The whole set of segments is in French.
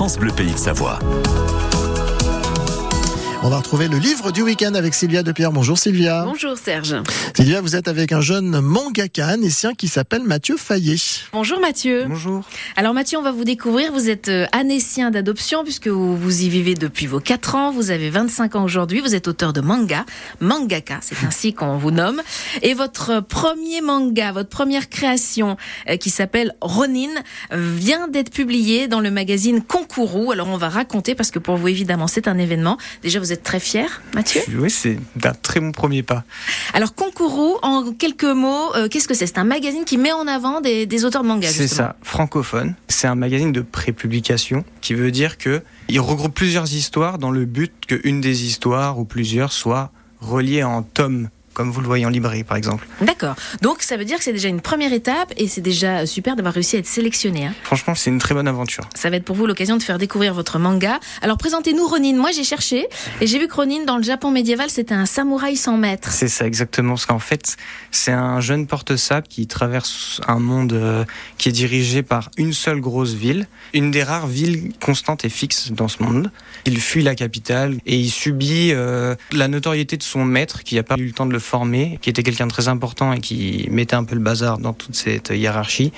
France Bleu Pays de Savoie. On va retrouver le livre du week-end avec Sylvia Depierre. Bonjour Sylvia. Bonjour Serge. Sylvia, vous êtes avec un jeune mangaka anécien qui s'appelle Mathieu Fayet. Bonjour Mathieu. Bonjour. Alors Mathieu, on va vous découvrir. Vous êtes euh, anécien d'adoption puisque vous, vous y vivez depuis vos 4 ans. Vous avez 25 ans aujourd'hui. Vous êtes auteur de manga, mangaka, c'est ainsi qu'on vous nomme. Et votre premier manga, votre première création euh, qui s'appelle Ronin vient d'être publiée dans le magazine Concourou. Alors on va raconter parce que pour vous évidemment c'est un événement. Déjà vous êtes très fier, Mathieu Oui, c'est un très bon premier pas. Alors Concourou, en quelques mots, euh, qu'est-ce que c'est? C'est un magazine qui met en avant des, des auteurs de manga. C'est ça, francophone. C'est un magazine de prépublication qui veut dire que il regroupe plusieurs histoires dans le but qu'une des histoires ou plusieurs soit reliée en tomes, comme vous le voyez en librairie par exemple. D'accord. Donc ça veut dire que c'est déjà une première étape et c'est déjà super d'avoir réussi à être sélectionné. hein. Franchement, c'est une très bonne aventure. Ça va être pour vous l'occasion de faire découvrir votre manga. Alors présentez-nous Ronin. Moi j'ai cherché et j'ai vu que Ronin dans le Japon médiéval c'était un samouraï sans maître. C'est ça exactement, parce qu'en fait, c'est un jeune porte-sable qui traverse un monde euh, qui est dirigé par une seule grosse ville, une des rares villes constantes et fixes dans ce monde. Il fuit la capitale et il subit euh, la notoriété de son maître qui n'a pas eu le temps de le qui était quelqu'un de très important et qui mettait un peu le bazar dans toute cette hiérarchie.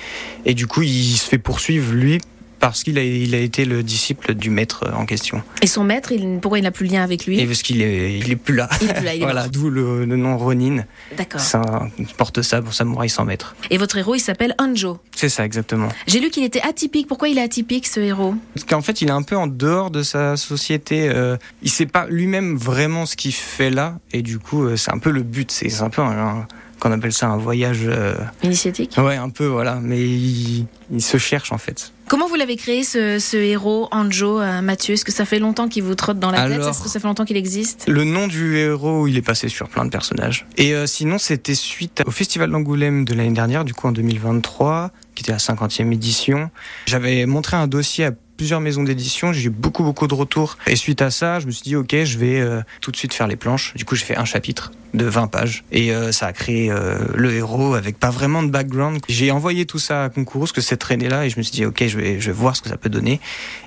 Et du coup, il se fait poursuivre lui parce qu'il a, il a été le disciple du maître en question. Et son maître, il, pourquoi il n'a plus de lien avec lui? Et parce qu'il est, il est plus là. Il est plus là, il est voilà, d'où le, le nom Ronin. D'accord. C'est un porte-sabre, samouraï sans maître. Et votre héros il s'appelle Anjo. C'est ça, exactement. J'ai lu qu'il était atypique. Pourquoi il est atypique ce héros? Parce qu'en fait, il est un peu en dehors de sa société. euh, il sait pas lui-même vraiment ce qu'il fait là. Et du coup, euh, c'est un peu le but. C'est c'est un peu un, un- qu'on appelle ça un voyage. euh, Initiatique Ouais, un peu, voilà. Mais il, il se cherche, en fait. Comment vous l'avez créé ce, ce héros Anjo, euh, Mathieu? Est-ce que ça fait longtemps qu'il vous trotte dans la tête? Est-ce que ça fait longtemps qu'il existe? Le nom du héros, il est passé sur plein de personnages. Et euh, sinon, c'était suite au Festival d'Angoulême de l'année dernière, du coup en 2023, qui était la 50e édition. J'avais montré un dossier à plusieurs maisons d'édition, j'ai eu beaucoup beaucoup de retours. Et suite à ça, je me suis dit, ok, je vais euh, tout de suite faire les planches. Du coup, j'ai fait un chapitre de 20 pages. Et euh, ça a créé euh, le héros avec pas vraiment de background. J'ai envoyé tout ça à concours, que c'est traîné là, et je me suis dit, ok, je vais, je vais voir ce que ça peut donner.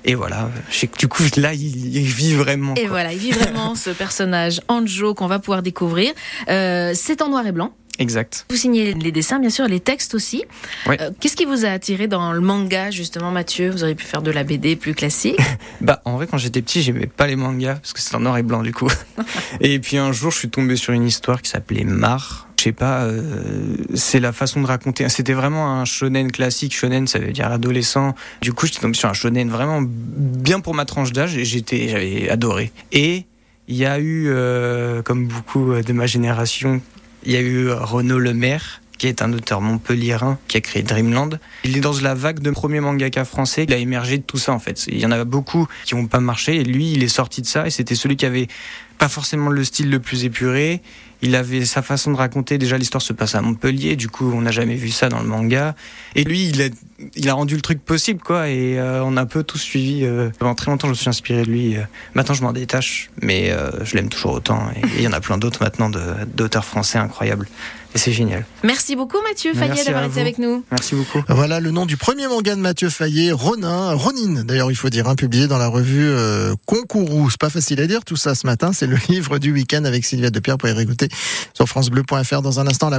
Et voilà, du coup, là, il, il vit vraiment. Et quoi. voilà, il vit vraiment ce personnage Anjo qu'on va pouvoir découvrir. C'est en noir et blanc. Exact. Vous signez les dessins, bien sûr, les textes aussi. Euh, Qu'est-ce qui vous a attiré dans le manga, justement, Mathieu? Vous auriez pu faire de la BD plus classique. Bah, en vrai, quand j'étais petit, j'aimais pas les mangas parce que c'était en noir et blanc du coup. et puis un jour, je suis tombé sur une histoire qui s'appelait Mar. Je sais pas, euh, c'est la façon de raconter. C'était vraiment un shonen classique. Shonen, ça veut dire adolescent. Du coup, j'étais tombé sur un shonen vraiment bien pour ma tranche d'âge et j'étais, j'avais adoré. Et il y a eu, euh, comme beaucoup de ma génération, il y a eu Renaud Lemaire qui est un auteur montpelliérain qui a créé Dreamland. Il est dans la vague de premiers mangaka français. Il a émergé de tout ça en fait. Il y en a beaucoup qui n'ont pas marché lui, il est sorti de ça et c'était celui qui avait pas forcément le style le plus épuré. Il avait sa façon de raconter. Déjà, l'histoire se passe à Montpellier. Du coup, on n'a jamais vu ça dans le manga. Et lui, il a, rendu le truc possible, quoi. Et euh, on a un peu tous suivi. euh, pendant très longtemps, je me suis inspiré de lui. Euh, Maintenant, je m'en détache, mais je l'aime toujours autant. Et il y en a plein d'autres maintenant d'auteurs français incroyables. Et c'est génial. Merci beaucoup, Mathieu Fayet, d'avoir été avec nous. Merci beaucoup. Voilà le nom du premier manga de Mathieu Fayet, Ronin, Ronin d'ailleurs il faut dire, hein, publié dans la revue euh, Concourou. C'est pas facile à dire tout ça ce matin, c'est le livre du week-end avec Sylvia Depierre pour y réécouter sur francebleu.fr dans un instant. La